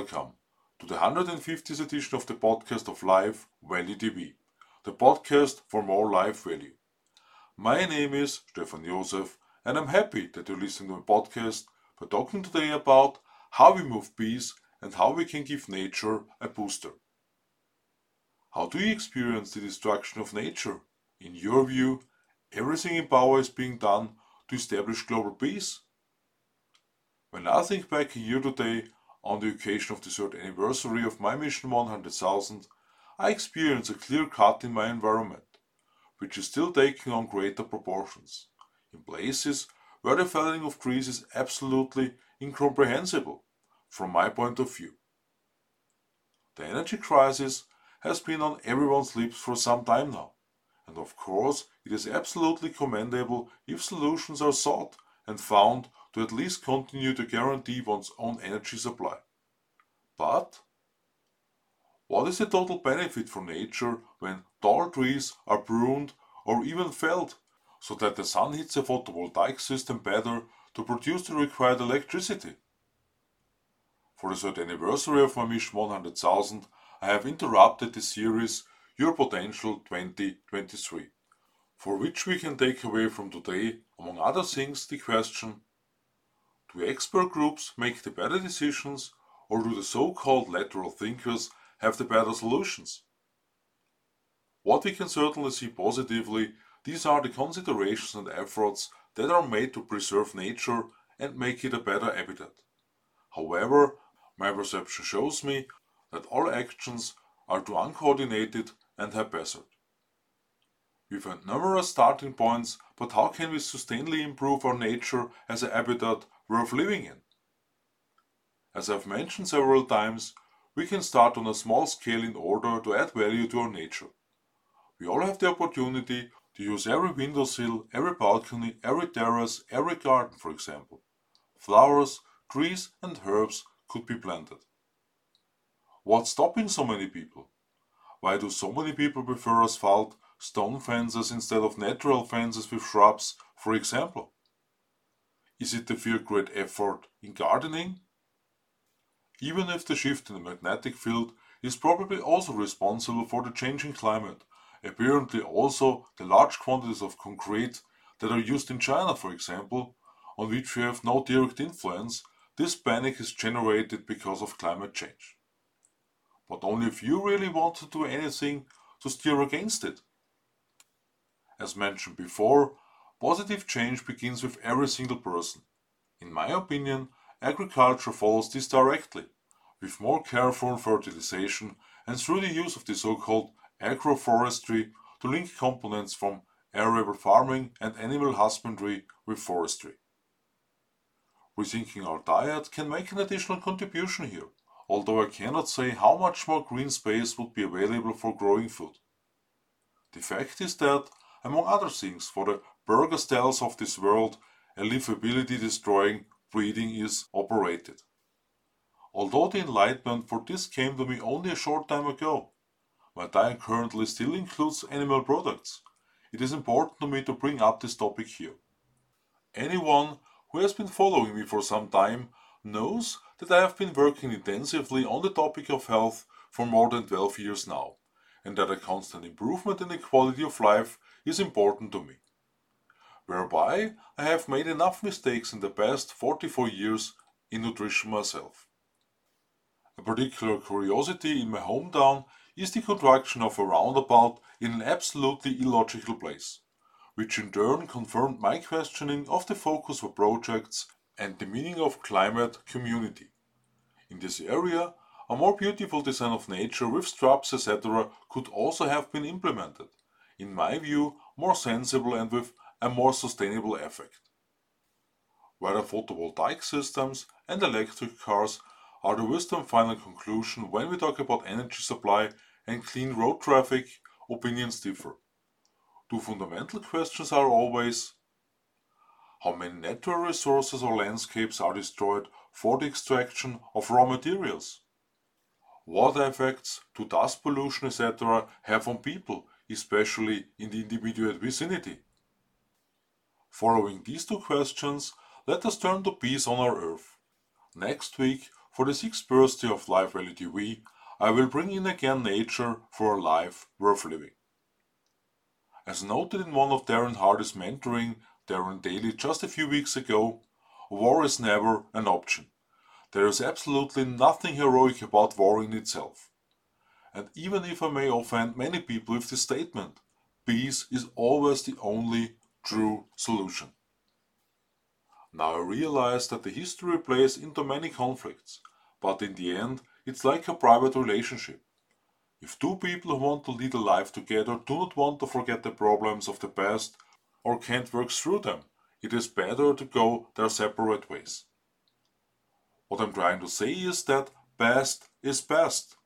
welcome to the 150th edition of the podcast of Life Value TV, the podcast for more life value. My name is Stefan Josef, and I'm happy that you're listening to my podcast. We're talking today about how we move bees and how we can give nature a booster. How do you experience the destruction of nature? In your view, everything in power is being done to establish global peace? When I think back year today on the occasion of the third anniversary of my mission 100,000, I experience a clear cut in my environment, which is still taking on greater proportions, in places where the felling of trees is absolutely incomprehensible from my point of view. The energy crisis has been on everyone's lips for some time now, and of course it is absolutely commendable if solutions are sought and found to at least continue to guarantee one's own energy supply. But what is the total benefit for nature when tall trees are pruned or even felled so that the sun hits the photovoltaic system better to produce the required electricity? For the third anniversary of my mission 100,000, I have interrupted the series Your Potential 2023, for which we can take away from today, among other things, the question do expert groups make the better decisions, or do the so called lateral thinkers have the better solutions? What we can certainly see positively, these are the considerations and efforts that are made to preserve nature and make it a better habitat. However, my perception shows me that all actions are too uncoordinated and haphazard. We've numerous starting points, but how can we sustainably improve our nature as a habitat worth living in. As I've mentioned several times, we can start on a small scale in order to add value to our nature. We all have the opportunity to use every windowsill, every balcony, every terrace, every garden, for example. Flowers, trees, and herbs could be planted. What's stopping so many people? Why do so many people prefer asphalt, stone fences instead of natural fences with shrubs, for example? Is it the fear great effort in gardening? Even if the shift in the magnetic field is probably also responsible for the changing climate, apparently also the large quantities of concrete that are used in China, for example, on which we have no direct influence, this panic is generated because of climate change. But only if you really want to do anything to steer against it. As mentioned before, Positive change begins with every single person. In my opinion, agriculture follows this directly, with more careful fertilization and through the use of the so-called agroforestry to link components from arable farming and animal husbandry with forestry. Rethinking our diet can make an additional contribution here, although I cannot say how much more green space would be available for growing food. The fact is that, among other things, for the burger styles of this world, a livability destroying breeding is operated. Although the enlightenment for this came to me only a short time ago, my diet currently still includes animal products. It is important to me to bring up this topic here. Anyone who has been following me for some time knows that I have been working intensively on the topic of health for more than 12 years now, and that a constant improvement in the quality of life is important to me whereby I have made enough mistakes in the past 44 years in nutrition myself. A particular curiosity in my hometown is the construction of a roundabout in an absolutely illogical place, which in turn confirmed my questioning of the focus for projects and the meaning of climate community. In this area, a more beautiful design of nature with straps etc. could also have been implemented, in my view more sensible and with a more sustainable effect. Whether photovoltaic systems and electric cars are the wisdom final conclusion when we talk about energy supply and clean road traffic, opinions differ. Two fundamental questions are always how many natural resources or landscapes are destroyed for the extraction of raw materials? What effects do dust pollution etc. have on people, especially in the immediate vicinity? Following these two questions, let us turn to peace on our Earth. Next week, For the sixth birthday of Life Value TV, I will bring in again nature for a life worth living. As noted in one of Darren Hardy's mentoring Darren Daily just a few weeks ago, war is never an option. There is absolutely nothing heroic about war in itself. And even if I may offend many people with this statement, peace is always the only true solution. Now I realize that the history plays into many conflicts, but in the end it's like a private relationship. If two people who want to lead a life together do not want to forget the problems of the past or can't work through them, it is better to go their separate ways. What I'm trying to say is that past is past.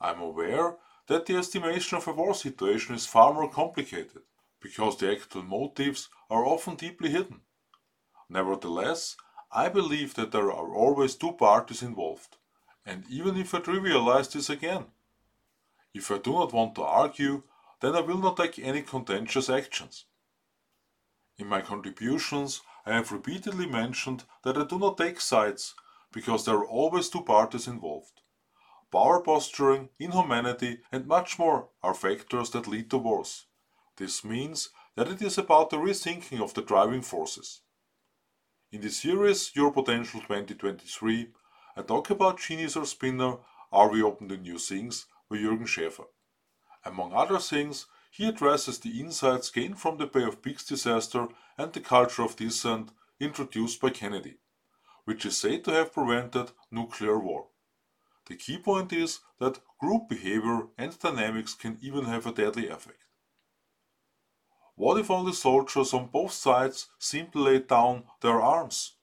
I'm aware that the estimation of a war situation is far more complicated, because the actual motives are often deeply hidden. Nevertheless, I believe that there are always two parties involved, and even if I trivialize this again, if I do not want to argue, then I will not take any contentious actions. In my contributions, I have repeatedly mentioned that I do not take sides because there are always two parties involved. Power posturing, inhumanity, and much more are factors that lead to wars. This means that it is about the rethinking of the driving forces. In the series Your Potential 2023, I talk about genius or spinner, are we open to new things by Jürgen Schäfer. Among other things, he addresses the insights gained from the Bay of Pigs disaster and the culture of dissent introduced by Kennedy, which is said to have prevented nuclear war. The key point is that group behavior and dynamics can even have a deadly effect. What if all the soldiers on both sides simply laid down their arms?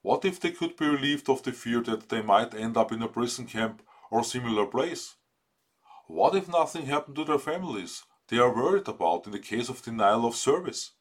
What if they could be relieved of the fear that they might end up in a prison camp or similar place? What if nothing happened to their families they are worried about in the case of denial of service?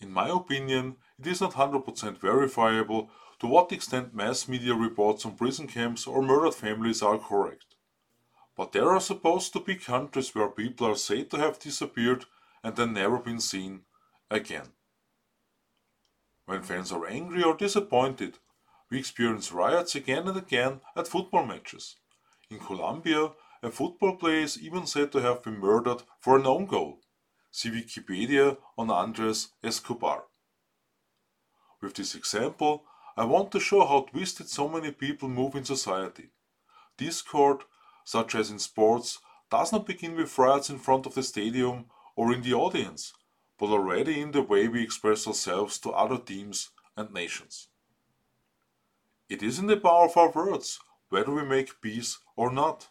In my opinion, it is not 100% verifiable to what extent mass media reports on prison camps or murdered families are correct. But there are supposed to be countries where people are said to have disappeared and then never been seen again. When fans are angry or disappointed, we experience riots again and again at football matches. In Colombia, a football player is even said to have been murdered for an own goal. See Wikipedia on Andres Escobar. With this example, I want to show how twisted so many people move in society. Discord, such as in sports, does not begin with riots in front of the stadium or in the audience, but already in the way we express ourselves to other teams and nations. It is in the power of our words whether we make peace or not.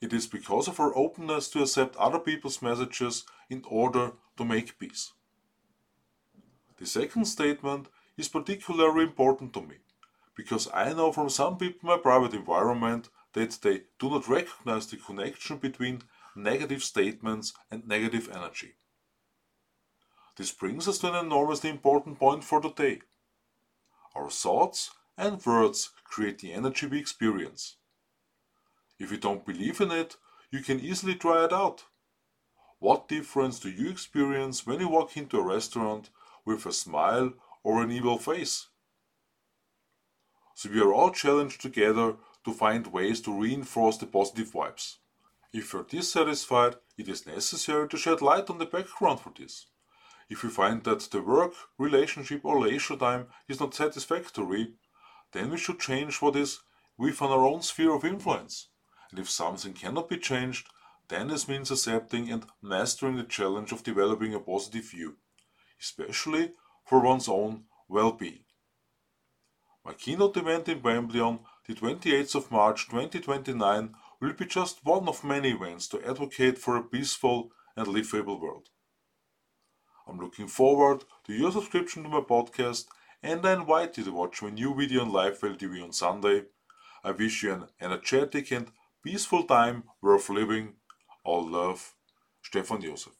It is because of our openness to accept other people's messages in order to make peace. The second statement is particularly important to me because I know from some people in my private environment that they do not recognize the connection between negative statements and negative energy. This brings us to an enormously important point for today. Our thoughts and words create the energy we experience. If you don't believe in it, you can easily try it out. What difference do you experience when you walk into a restaurant with a smile or an evil face? So we are all challenged together to find ways to reinforce the positive vibes. If you're dissatisfied, it is necessary to shed light on the background for this. If you find that the work, relationship, or leisure time is not satisfactory, then we should change what is within our own sphere of influence. And if something cannot be changed, then this means accepting and mastering the challenge of developing a positive view, especially for one's own well being. My keynote event in Wembley on the 28th of March 2029 will be just one of many events to advocate for a peaceful and livable world. I'm looking forward to your subscription to my podcast and I invite you to watch my new video on Life Value TV on Sunday. I wish you an energetic and peaceful time worth living. All love, Stefan Josef.